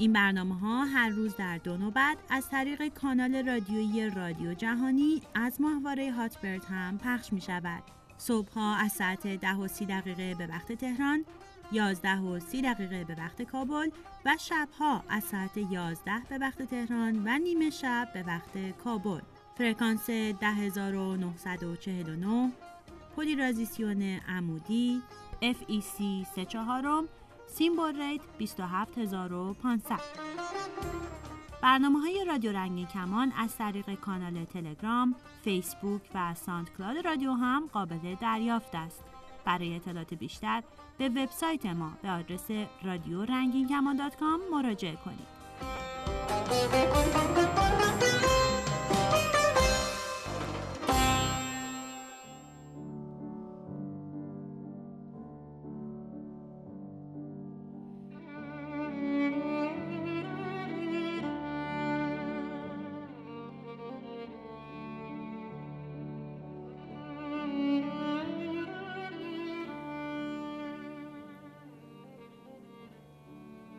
این برنامه ها هر روز در دو نوبت از طریق کانال رادیویی رادیو جهانی از ماهواره هاتبرد هم پخش می شود. از ساعت 10 و 30 دقیقه به وقت تهران 11 و 30 دقیقه به وقت کابل و شبها از ساعت 11 به وقت تهران و نیمه شب به وقت کابل فرکانس 10949 پولیرازیسیون عمودی FEC 34 symbol rate 27500 برنامه های رادیو رنگین کمان از طریق کانال تلگرام، فیسبوک و SoundCloud رادیو هم قابل دریافت است. برای اطلاعات بیشتر به وبسایت ما به آدرس رادیو رنگین مراجعه کنید.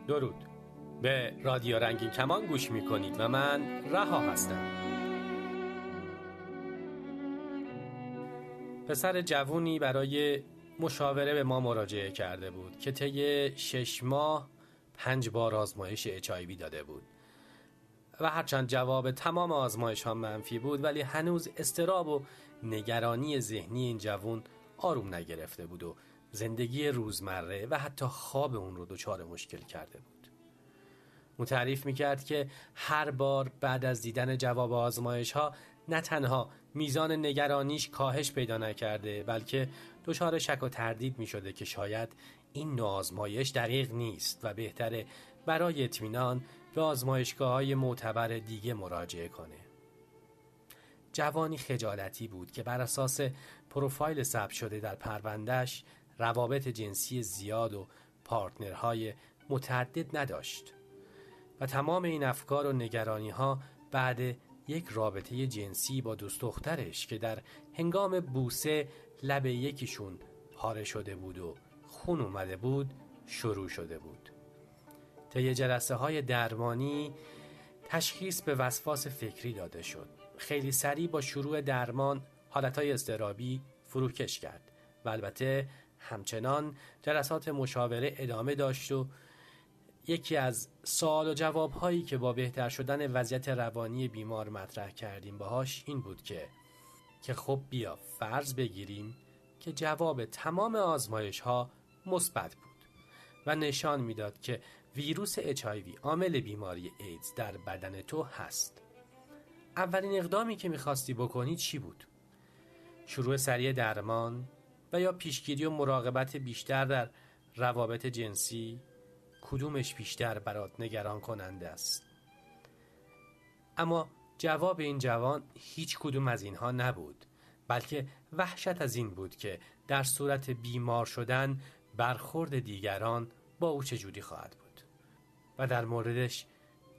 درود. به رادیو رنگین کمان گوش می کنید و من رها هستم. پسر جوونی برای مشاوره به ما مراجعه کرده بود که طی شش ماه پنج بار آزمایش اچایوی داده بود. و هرچند جواب تمام آزمایش ها منفی بود ولی هنوز استراب و نگرانی ذهنی این جوون آروم نگرفته بود و زندگی روزمره و حتی خواب اون رو دچار مشکل کرده بود. او تعریف می‌کرد که هر بار بعد از دیدن جواب آزمایش ها نه تنها میزان نگرانیش کاهش پیدا نکرده بلکه دچار شک و تردید می شده که شاید این نوع آزمایش دقیق نیست و بهتره برای اطمینان به آزمایشگاه های معتبر دیگه مراجعه کنه. جوانی خجالتی بود که بر اساس پروفایل ثبت شده در پروندهش روابط جنسی زیاد و پارتنرهای متعدد نداشت و تمام این افکار و نگرانی ها بعد یک رابطه جنسی با دوست دخترش که در هنگام بوسه لب یکیشون پاره شده بود و خون اومده بود شروع شده بود. طی جلسه های درمانی تشخیص به وسواس فکری داده شد. خیلی سریع با شروع درمان حالتهای استرابی فروکش کرد و البته همچنان جلسات مشاوره ادامه داشت و یکی از سوال و جواب هایی که با بهتر شدن وضعیت روانی بیمار مطرح کردیم باهاش این بود که که خب بیا فرض بگیریم که جواب تمام آزمایش ها مثبت بود و نشان می‌داد که ویروس HIV عامل بیماری ایدز در بدن تو هست اولین اقدامی که می‌خواستی بکنی چی بود؟ شروع سریع درمان و یا پیشگیری و مراقبت بیشتر در روابط جنسی کدومش بیشتر برات نگران کننده است؟ اما جواب این جوان هیچ کدوم از اینها نبود بلکه وحشت از این بود که در صورت بیمار شدن برخورد دیگران با او چجوری خواهد بود و در موردش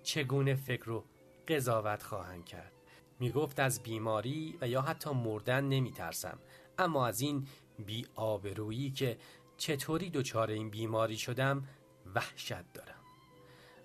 چگونه فکر و قضاوت خواهند کرد؟ می گفت از بیماری و یا حتی مردن نمی ترسم اما از این بی آبرویی که چطوری دچار این بیماری شدم وحشت دارم.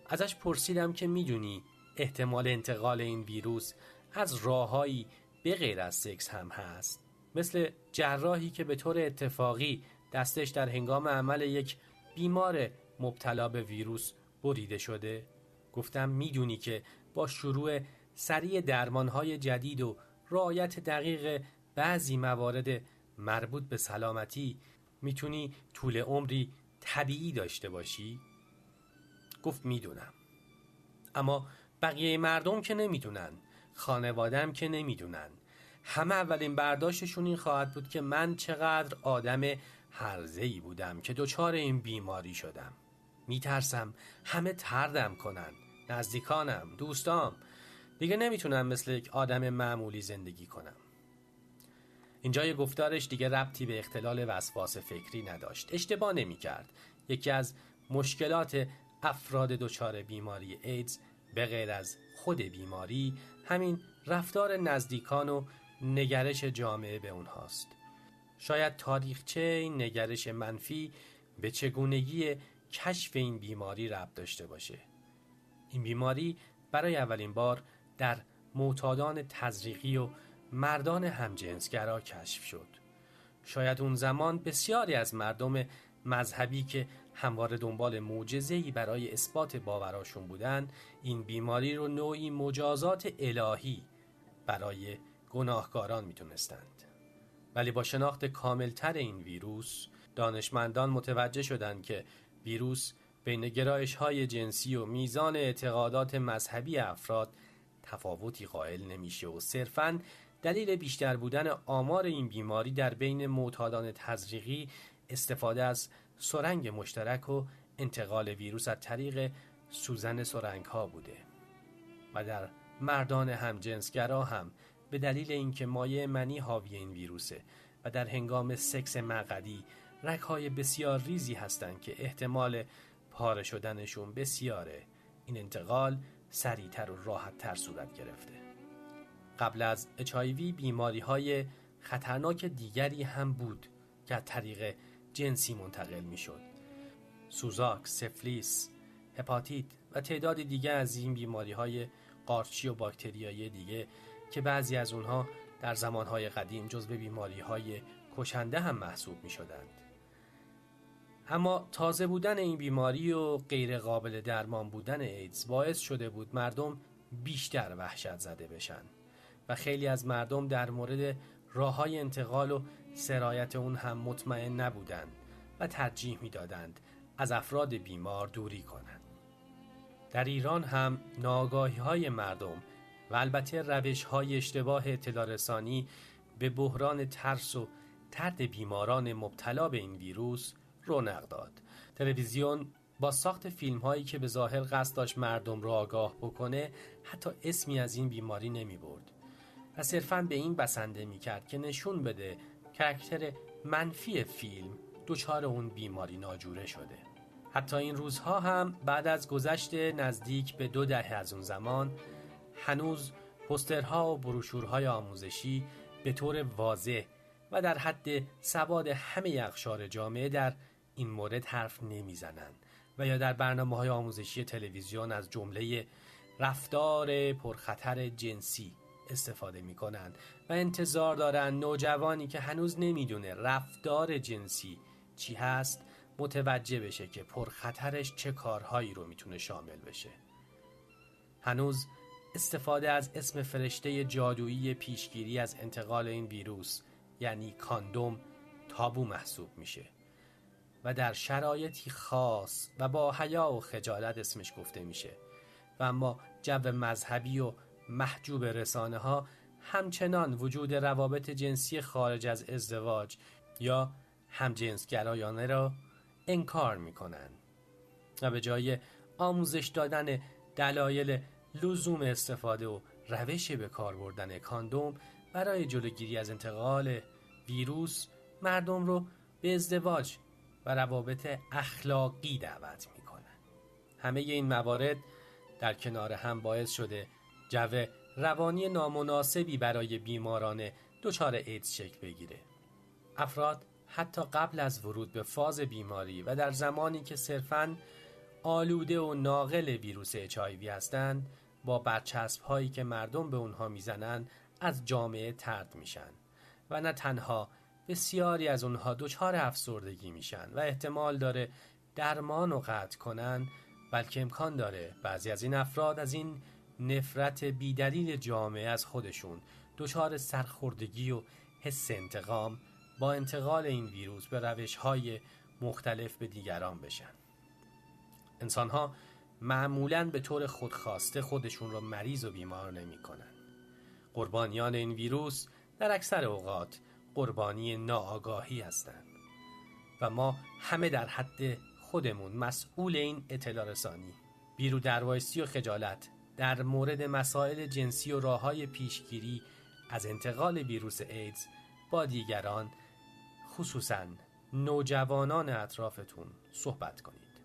ازش پرسیدم که می‌دونی احتمال انتقال این ویروس از راههایی به غیر از سکس هم هست. مثل جراحی که به طور اتفاقی دستش در هنگام عمل یک بیمار مبتلا به ویروس بریده شده. گفتم می‌دونی که با شروع سریع درمانهای جدید و رعایت دقیق بعضی موارد مربوط به سلامتی می‌تونی طول عمری طبیعی داشته باشی؟ گفت می‌دونم. اما بقیه مردم که نمی‌دونن خانوادم که نمی‌دونن. همه اولین برداشتشون این خواهد بود که من چقدر آدم ای بودم که دچار این بیماری شدم. میترسم همه تردم کنن نزدیکانم دوستام. دیگه نمی‌تونم مثل یک آدم معمولی زندگی کنم. اینجای گفتارش دیگه ربطی به اختلال وسواس فکری نداشت. اشتباه نمی‌کرد. یکی از مشکلات افراد دچار بیماری ایدز به غیر از خود بیماری همین رفتار نزدیکان و نگرش جامعه به اونهاست. شاید تاریخچه این نگرش منفی به چگونگی کشف این بیماری ربط داشته باشه. این بیماری برای اولین بار در معتادان تزریقی و مردان همجنسگرا کشف شد. شاید اون زمان بسیاری از مردم مذهبی که همواره دنبال معجزه‌ای برای اثبات باوراشون بودن این بیماری رو نوعی مجازات الهی برای گناهکاران می‌تونستند. ولی با شناخت کاملتر این ویروس دانشمندان متوجه شدند که ویروس بین گرایش های جنسی و میزان اعتقادات مذهبی افراد تفاوتی قائل نمیشه و صرفاً دلیل بیشتر بودن آمار این بیماری در بین معتادان تزریقی استفاده از سرنگ مشترک و انتقال ویروس از طریق سوزن سرنگ ها بوده و در مردان همجنسگرا هم به دلیل اینکه مایع منی حاوی این ویروسه و در هنگام سکس مقدی رک های بسیار ریزی هستند که احتمال پاره شدنشون بسیاره این انتقال سریعتر و راحتتر صورت گرفته. قبل از اچایوی بیماری های خطرناک دیگری هم بود که از طریق جنسی منتقل می شد. سوزاک، سفلیس، هپاتیت و تعدادی دیگه از این بیماری های قارچی و باکتریایی دیگه که بعضی از اونها در زمانهای قدیم جزو بیماری های کشنده هم محسوب می شدند. اما تازه بودن این بیماری و غیر قابل درمان بودن ایدز باعث شده بود مردم بیشتر وحشت زده بشن و خیلی از مردم در مورد راه های انتقال و سرایت اون هم مطمئن نبودند و ترجیح می‌دادند از افراد بیمار دوری کنند. در ایران هم ناگاهی های مردم و البته روش های اشتباه اطلاع به بحران ترس و ترد بیماران مبتلا به این ویروس رونق داد. تلویزیون با ساخت فیلم هایی که به ظاهر قصد داشت مردم را آگاه بکنه حتی اسمی از این بیماری نمی برد و صرفا به این بسنده می کرد که نشون بده کرکتر منفی فیلم دچار اون بیماری ناجوره شده. حتی این روزها هم بعد از گذشت نزدیک به دو دهه از اون زمان هنوز پسترها و بروشورهای آموزشی به طور واضح و در حد سواد همه اقشار جامعه در این مورد حرف نمی‌زنند و یا در برنامه های آموزشی تلویزیون از جمله رفتار پرخطر جنسی استفاده می کنند و انتظار دارند نوجوانی که هنوز نمی‌دونه رفتار جنسی چی هست متوجه بشه که پرخطرش چه کارهایی رو می‌تونه شامل بشه. هنوز استفاده از اسم فرشته جادویی پیشگیری از انتقال این ویروس یعنی کاندوم تابو محسوب میشه و در شرایطی خاص و با حیا و خجالت اسمش گفته میشه. و اما جو مذهبی و محجوب رسانه ها همچنان وجود روابط جنسی خارج از ازدواج یا همجنسگرایانه را انکار می‌کنند و به جای آموزش دادن دلایل لزوم استفاده و روش به کار بردن کاندوم برای جلوگیری از انتقال ویروس مردم رو به ازدواج و روابط اخلاقی دعوت می‌کنن همه این موارد در کنار هم باعث شده جو روانی نامناسبی برای بیماران دچار ایدز شکل بگیره. افراد حتی قبل از ورود به فاز بیماری و در زمانی که صرفاً آلوده و ناقل ویروس اچایوی هستند با برچسب هایی که مردم به اونها می‌زنند از جامعه ترد میشن و نه تنها بسیاری از اونها دچار افسردگی میشن و احتمال داره درمان و قطع کنن بلکه امکان داره بعضی از این افراد از این نفرت بیدلیل جامعه از خودشون دچار سرخوردگی و حس انتقام با انتقال این ویروس به روش های مختلف به دیگران بشن انسان ها معمولا به طور خودخواسته خودشون رو مریض و بیمار نمی کنن. قربانیان این ویروس در اکثر اوقات قربانی ناآگاهی هستند و ما همه در حد خودمون مسئول این اطلاع رسانی بیرو دروایستی و خجالت در مورد مسائل جنسی و راه های پیشگیری از انتقال ویروس ایدز با دیگران خصوصا نوجوانان اطرافتون صحبت کنید.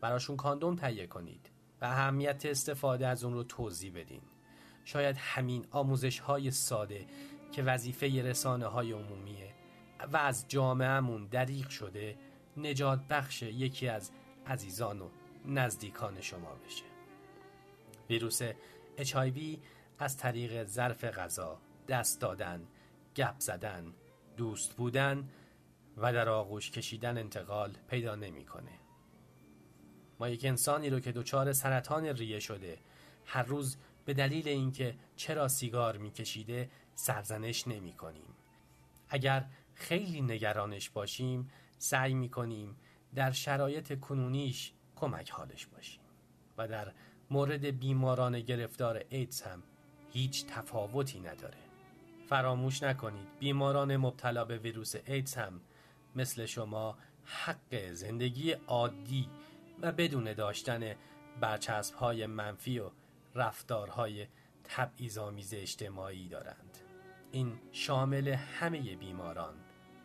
براشون کاندوم تهیه کنید و اهمیت استفاده از اون رو توضیح بدین. شاید همین آموزش های ساده که وظیفه رسانه های عمومیه و از جامعهمون دریق شده نجات بخش یکی از عزیزان و نزدیکان شما بشه. ویروس HIV از طریق ظرف غذا دست دادن گپ زدن دوست بودن و در آغوش کشیدن انتقال پیدا نمی‌کنه. ما یک انسانی رو که دچار سرطان ریه شده هر روز به دلیل اینکه چرا سیگار میکشیده سرزنش نمی کنیم. اگر خیلی نگرانش باشیم سعی می کنیم در شرایط کنونیش کمک حالش باشیم و در مورد بیماران گرفتار ایدز هم هیچ تفاوتی نداره. فراموش نکنید بیماران مبتلا به ویروس ایدز هم مثل شما حق زندگی عادی و بدون داشتن برچسب های منفی و رفتارهای تبعیض‌آمیز اجتماعی دارند. این شامل همه بیماران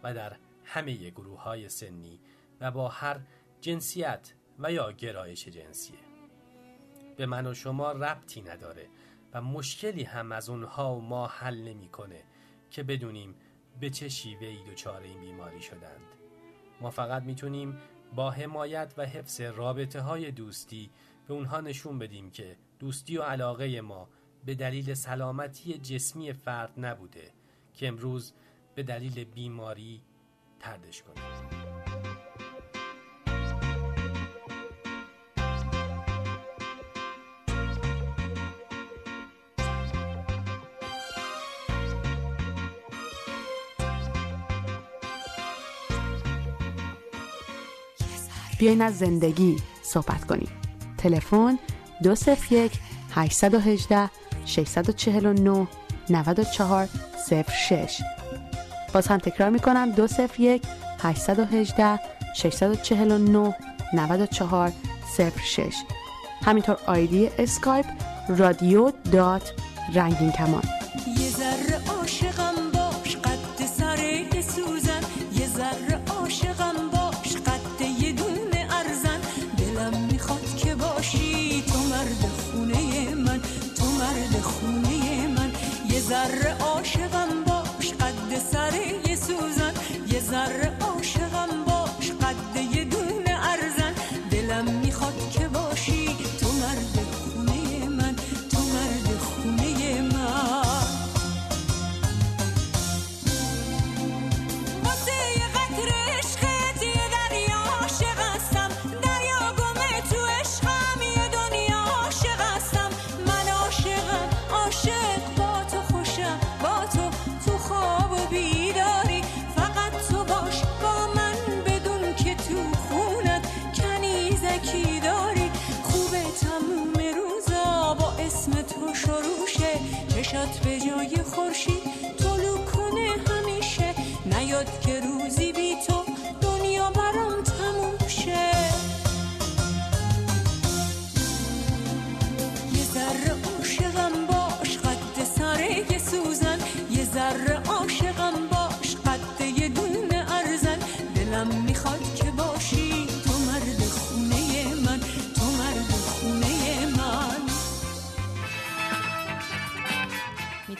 و در همه گروه های سنی و با هر جنسیت و یا گرایش جنسیه. به من و شما ربطی نداره و مشکلی هم از اونها و ما حل نمی‌کنه که بدونیم به چه شیوه ای دچار این بیماری شدند. ما فقط می‌تونیم با حمایت و حفظ رابطه های دوستی به اونها نشون بدیم که دوستی و علاقه ما به دلیل سلامتی جسمی فرد نبوده که امروز به دلیل بیماری تردش کنیم. بیاین از زندگی صحبت کنیم. تلفن 201 818 649 94 06 باز هم تکرار می‌کنم 201 818 649 94 06 همینطور آیدی اسکایپ رادیو dot رنگین کمان یه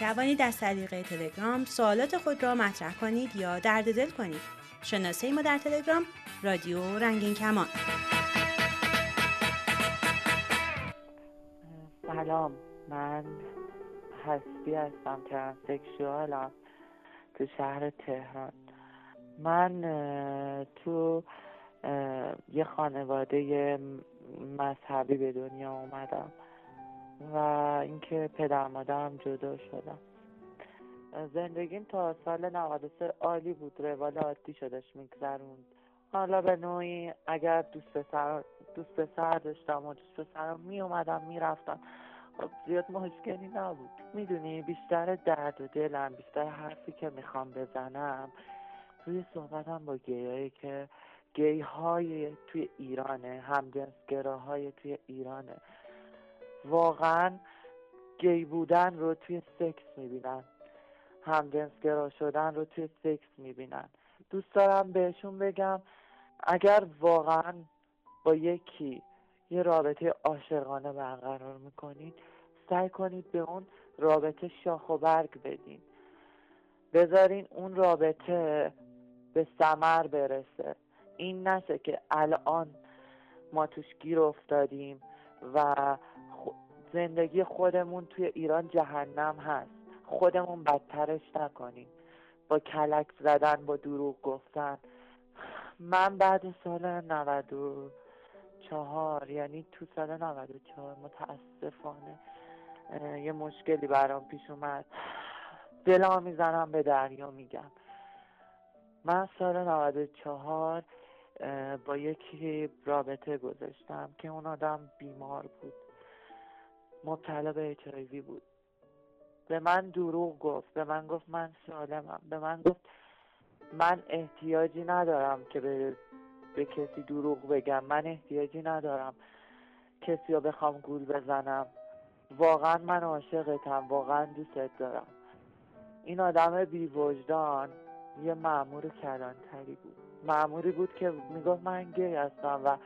توانید از طریق تلگرام سوالات خود را مطرح کنید یا درد دل کنید. شناسه ما در تلگرام رادیو رنگین کمان. سلام من حسبی هستم ترانسکشوالم تو شهر تهران من تو یه خانواده مذهبی به دنیا اومدم و اینکه پدر مادرم جدا شدم زندگیم تا سال 93 عالی بود روال عادی شدش میگذروند. حالا به نوعی اگر دوست پسر دوست پسر داشتم و دوست پسرم می اومدم می‌رفتم خب زیاد مشکلی نبود. می‌دونی بیشتر درد و دلم بیشتر حرفی که می‌خوام بزنم روی صحبتم با گیایی که گی های توی ایرانه همجنسگراهای توی ایرانه. واقعا گی بودن رو توی سکس می‌بینن. همجنسگرا شدن رو توی سکس می‌بینن. دوست دارم بهشون بگم اگر واقعا با یکی یه رابطه عاشقانه برقرار می‌کنید سعی کنید به اون رابطه شاخ و برگ بدین. بذارین اون رابطه به ثمر برسه. این نشه که الان ما توش گیر افتادیم و زندگی خودمون توی ایران جهنم هست. خودمون بدترش نکنیم. با کلک زدن با دروغ گفتن. من بعد سال 94 یعنی تو سال 94 متاسفانه یه مشکلی برام پیش اومد. دلمو می‌زنم به دریا میگم. من سال 94 اه، با یکی رابطه گذاشتم که اون آدم بیمار بود. مبتلا به بود. به من دروغ گفت. به من گفت من سالمم. به من گفت من احتیاجی ندارم که به, به کسی دروغ بگم. من احتیاجی ندارم کسی رو بخوام گول بزنم. واقعا من عاشقتم. واقعا دوستت دارم. این آدم بی وجدان یه مأمور کلانتری بود. مأموری بود که می‌گفت من گی هستم و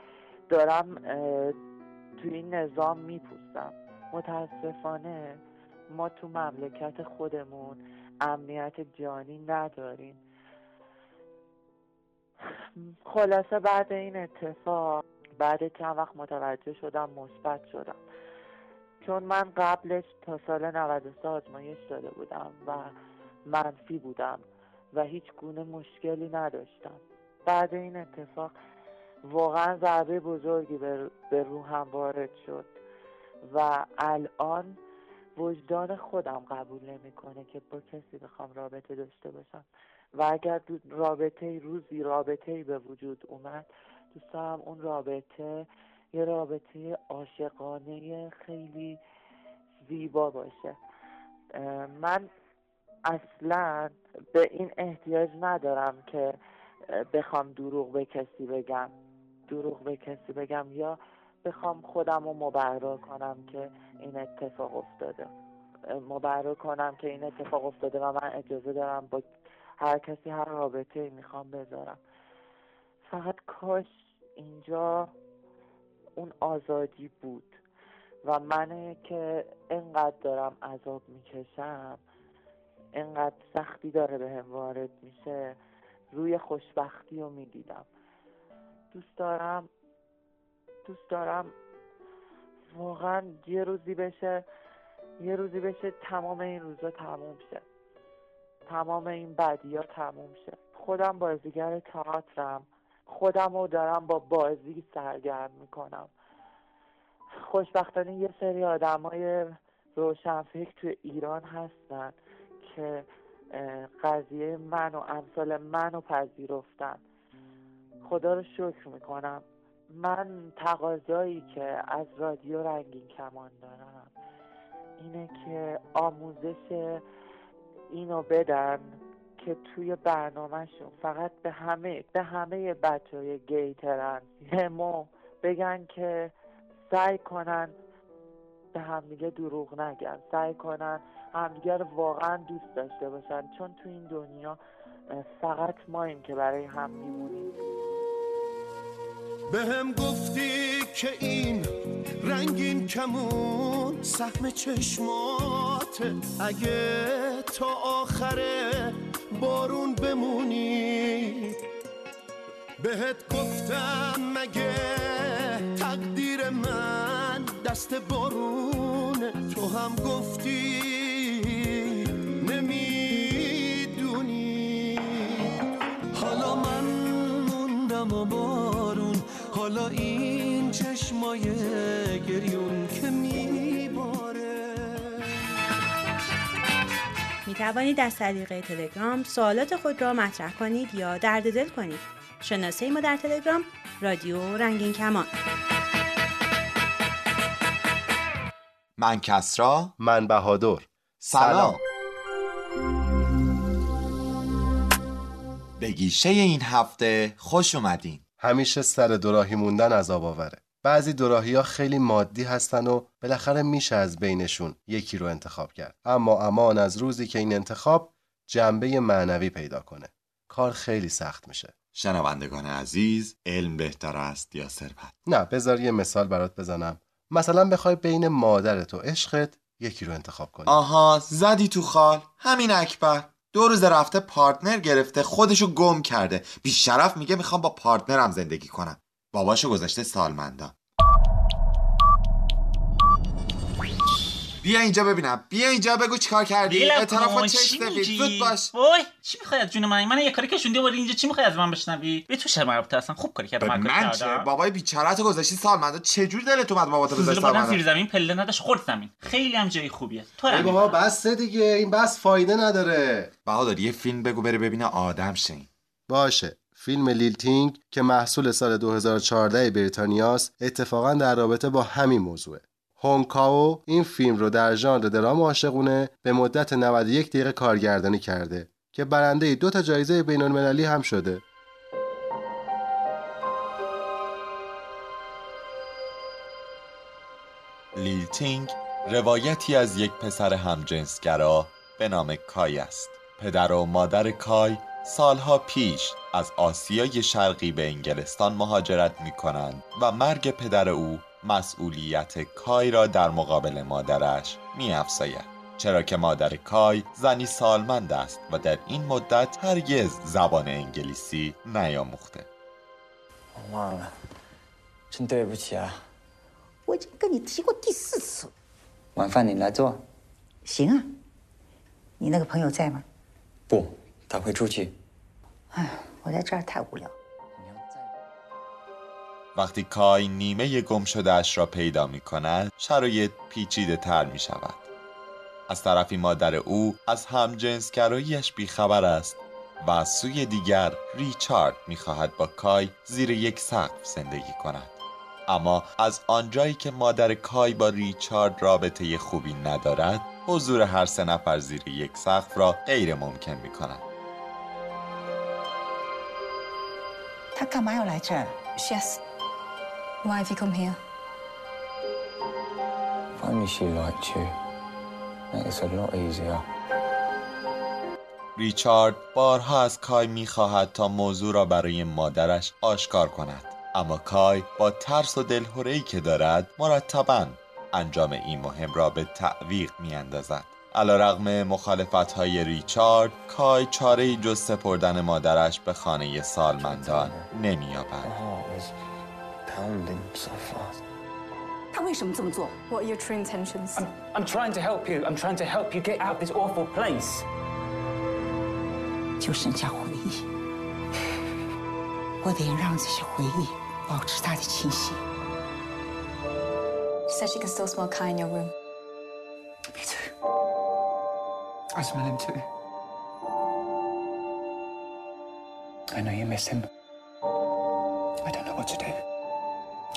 دارم تو این نظام میپوستم متاسفانه ما تو مملکت خودمون امنیت جانی نداریم. خلاصه بعد این اتفاق بعد چند وقت متوجه شدم مثبت شدم. چون من قبلش تا سال 93 آزمایش داده بودم و منفی بودم و هیچ گونه مشکلی نداشتم. بعد این اتفاق واقعا ضربه بزرگی به روحم وارد شد. و الان وجدان خودم قبول نمی‌کنه که با کسی بخوام رابطه داشته باشم. و اگر رابطه روزی رابطه به وجود اومد دوست دارم اون رابطه یه رابطه عاشقانه خیلی زیبا باشه. من اصلا به این احتیاج ندارم که بخوام دروغ به کسی بگم. دروغ به کسی بگم یا بخوام خودم رو مبرر کنم که این اتفاق افتاده. اه، مبرر کنم که این اتفاق افتاده و من اجازه دارم با هر کسی هر رابطه می‌خوام بذارم. فقط کاش اینجا اون آزادی بود و منه که انقدر دارم عذاب می‌کشم انقدر سختی داره به هم وارد میشه روی خوشبختی رو می‌دیدم. دوست دارم دوست دارم. واقعا یه روزی بشه یه روزی بشه تمام این روزا تموم شه. تمام این بدی ها تموم شه. خودم بازیگر تئاترم. خودم رو دارم با بازی سرگرم می‌کنم. خوشبختانه یه سری آدم های روشنفکر تو ایران هستن که قضیه من و امثال من رو پذیرفتن. خدا رو شکر می‌کنم. من تقاضایی که از رادیو رنگین کمان دارم اینه که آموزش اینو بدن که توی برنامهشون فقط به همه به همه بچه های گی ترنس همو بگن که سعی کنن به همدیگه دروغ نگن سعی کنن همدیگه رو واقعا دوست داشته باشن. چون تو این دنیا فقط ماییم که برای هم میمونیم به هم گفتی که این رنگین کمون سهم چشماته اگه تا آخر بارون بمونی بهت گفتم مگه تقدیر من دست بارونه تو هم گفتی نمی‌دونی. حالا من موندم و بارون حالا این چشمای گریون که میباره. می توانید از طریق تلگرام سوالات خود را مطرح کنید یا درد دل کنید. شناسه ما در تلگرام رادیو رنگین کمان. من کسرا. من بهادر. سلام. به گیشه این هفته خوش اومدین. همیشه سر دوراهی موندن عذاب آوره. بعضی دوراهی ها خیلی مادی هستن و بالاخره میشه از بینشون یکی رو انتخاب کرد. اما امان از روزی که این انتخاب جنبه معنوی پیدا کنه. کار خیلی سخت میشه. شنوندگان عزیز علم بهتر است یا ثروت؟ نه بذار یه مثال برات بزنم. مثلا بخوای بین مادرت و عشقت یکی رو انتخاب کنی. آها زدی تو خال. همین اکبر. دو روز رفته پارتنر گرفته خودشو گم کرده. بیشرف میگه می‌خوام با پارتنرم زندگی کنم. باباشو گذاشته سالمندان بیا اینجا ببینم. بیا اینجا بگو چیکار کردی. کن، کن چش چی سفید؟ زود باش. وای چی می‌خوای از جون من؟ من یه کاری کشوندی ولی اینجا چی می‌خوای از من بشنوی؟ به تو شرم رفته اصلا خوب کاری کردم به هر کاری من چه؟ کردم. بابای بیچارهتو گذاشتی سالمندان چجور دلت اومد باباتو فضول بذاری بودن زیر زمین پله نداشت خورد زمین. خیلی هم جای خوبیه. تو ای بابا بس دیگه. این بس فایده نداره. بهادر یه فیلم بگو بره ببینه آدم شین. باشه. فیلم لیلتینگ که محصول سال 2014 بریتانیاست اتفاقا در رابطه با همین موضوعه. هونکاو این فیلم رو در ژانر درام عاشقونه به مدت 91 دقیقه کارگردانی کرده که برنده دو تا جایزه بین المللی هم شده. لیلتینگ روایتی از یک پسر همجنسگرا به نام کای است. پدر و مادر کای سالها پیش از آسیای شرقی به انگلستان مهاجرت می کنند و مرگ پدر او مسئولیت کای را در مقابل مادرش می افزاید. چرا که مادر کای زنی سالمند است و در این مدت هرگز زبان انگلیسی نیاموخته. 我 وقتی کای نیمه گم اش را پیدا می کند شرایط پیچیده تر می شود از طرفی مادر او از همجنسگراییش بیخبر است و از سوی دیگر ریچارد می خواهد با کای زیر یک سقف زندگی کند. اما از آنجایی که مادر کای با ریچارد رابطه خوبی ندارد حضور هر سه نفر زیر یک سقف را غیر ممکن می کند Why have you come here? If only she liked you. Make this a lot easier. ریچارد بارها از کای می‌خواهد تا موضوع را برای مادرش آشکار کند اما کای با ترس و دلهوره‌ای که دارد مرتبا انجام این مهم را به تعویق میاندازد علیرغم مخالفت های ریچارد کای چاره جز سپردن مادرش به خانه سالمندان نمییابد heart is pounding so fast. 他为什么这么做？What are your true intentions? I'm, I'm trying to help you. I'm trying to help you get out of this awful place. 就剩下回忆，我得让这些回忆保持它的清晰。 She said she can still smell Kai in your room. Me too. I smell him too. I know you miss him. I don't know what to do.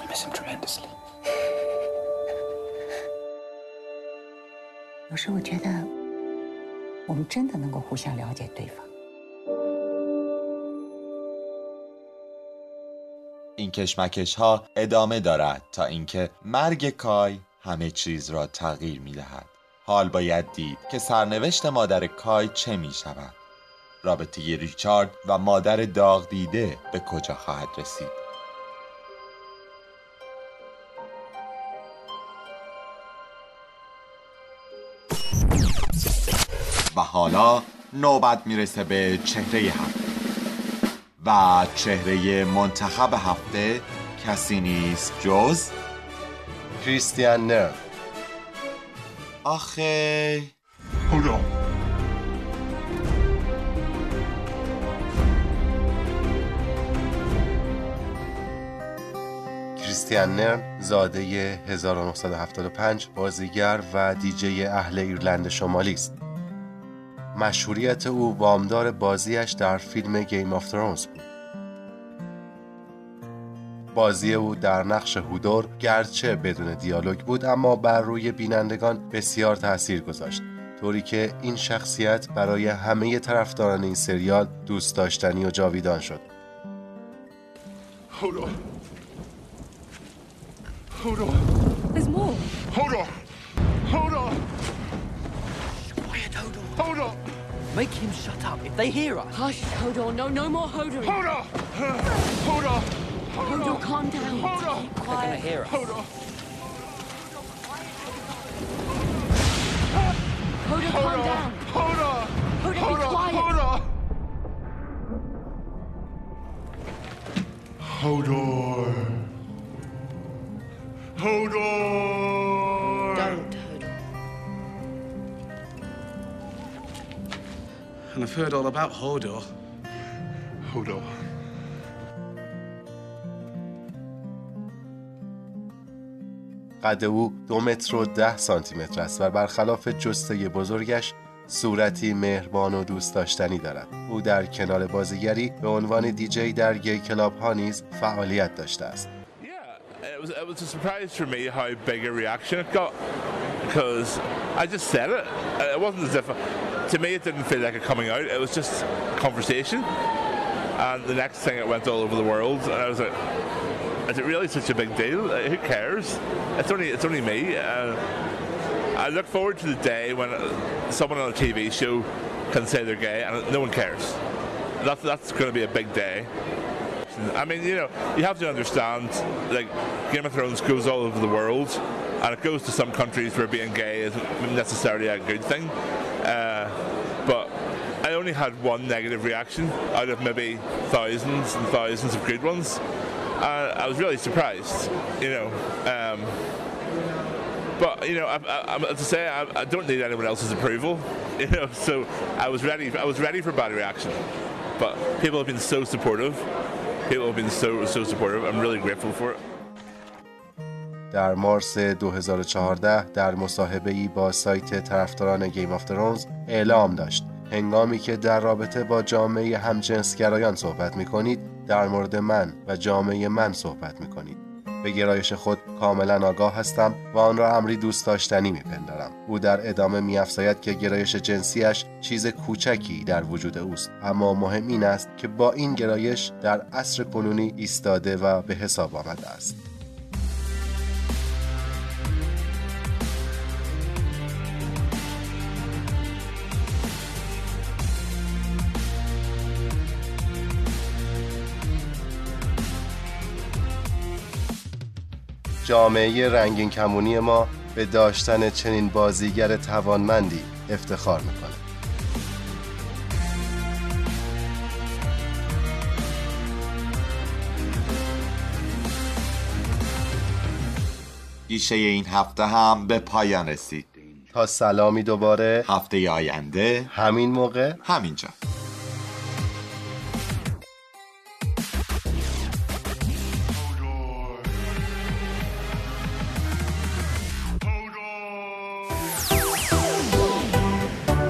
I miss him tremendously. 有时我觉得，我们真的能够互相了解对方。 این کشمکش ها ادامه دارد تا اینکه مرگ کای همه چیز را تغییر می دهد. حال باید دید که سرنوشت مادر کای چه می شود. رابطه ریچارد و مادر داغ دیده به کجا خواهد رسید. حالا نوبت می‌رسه به چهره هفته. و چهره منتخب هفته کسی نیست جز کریستیان نر. آخه کریستیان نرن زاده 1975 بازیگر و دیجی اهل ایرلند شمالی است. مشهوریت او وامدار بازیش در فیلم Game of Thrones بود بازی او در نقش هودور گرچه بدون دیالوگ بود اما بر روی بینندگان بسیار تاثیر گذاشت طوری که این شخصیت برای همه طرفداران این سریال دوست داشتنی و جاویدان شد Hold on. Hold on. There's more. Hold on. Make him shut up if they hear us. Hush, Hodor. No, no more Hodor. Hodor! Hodor! Hodor, calm down. Hodor! Quiet. They're gonna hear us. Hodor! Hodor, calm Hodor. down. Hodor! Hodor, Hodor be quiet. Hodor! Hodor! Hodor! And I've heard all about Hodor. Hodor. قد او دو متر و ده سانتی متر است و برخلاف جسته بزرگش صورتی مهربان و دوست داشتنی دارد او در کنار بازیگری به عنوان دیجی در گی کلاب ها نیز فعالیت داشته است It to me, it didn't feel like a coming out. It was just conversation. And the next thing, it went all over the world. And I was like, is it really such a big deal? Like, who cares? It's only, it's only me. Uh, I look forward to the day when uh, someone on a TV show can say they're gay and no one cares. That's, that's going to be a big day. I mean, you know, you have to understand, like, Game of Thrones goes all over the world, and it goes to some countries where being gay isn't necessarily a good thing. Uh, only had one negative reaction out of maybe thousands and thousands of good ones. Uh, I was really surprised, you know. Um, but you know, I, I, I, to say, I, I don't need anyone else's approval, you know. So I was ready. I was ready for bad reaction. But people have been so supportive. People have been so so supportive. I'm really grateful for it. در مارس 2014 در مصاحبه‌ای با سایت طرفداران گیم آف ترونز اعلام داشت هنگامی که در رابطه با جامعه همجنسگرایان صحبت می کنید در مورد من و جامعه من صحبت می کنید به گرایش خود کاملا آگاه هستم و آن را امری دوست داشتنی میپندارم. او در ادامه میافزاید که گرایش جنسیش چیز کوچکی در وجود اوست. اما مهم این است که با این گرایش در عصر کنونی ایستاده و به حساب آمده است. جامعه رنگین کمونی ما به داشتن چنین بازیگر توانمندی افتخار می‌کنه. گیشه این هفته هم به پایان رسید. تا سلامی دوباره. هفته آینده. همین موقع. همینجا.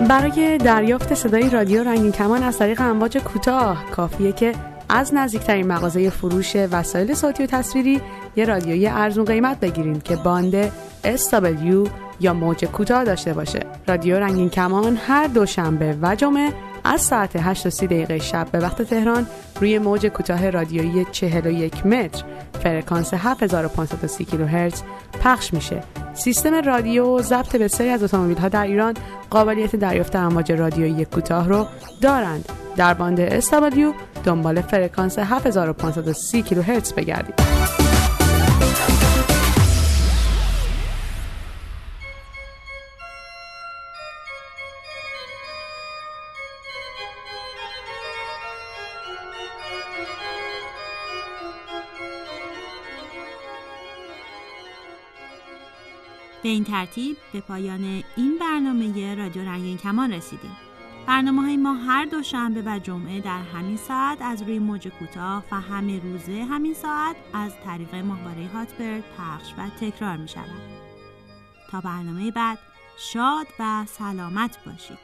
برای دریافت صدای رادیو رنگین کمان از طریق امواج کوتاه کافیه که از نزدیکترین مغازه فروش وسایل صوتی و تصویری یه رادیوی ارزون قیمت بگیرین که باند SW یا موج کوتاه داشته باشه رادیو رنگین کمان هر دوشنبه و جمعه از ساعت 8 تا 30 دقیقه شب به وقت تهران روی موج کوتاه رادیویی 41 متر فرکانس 7530 کیلوهرتز پخش میشه. سیستم رادیو ضبط بسیاری از اتومبیل ها در ایران قابلیت دریافت امواج رادیویی کوتاه رو دارند. در باند SW دنبال فرکانس 7530 کیلوهرتز بگردید. به این ترتیب به پایان این برنامه رادیو رنگین کمان رسیدیم. برنامه های ما هر دوشنبه و جمعه در همین ساعت از روی موج کوتاه و همه روزه همین ساعت از طریق ماهواره هاتبرد پخش و تکرار می شود. تا برنامه بعد شاد و سلامت باشید.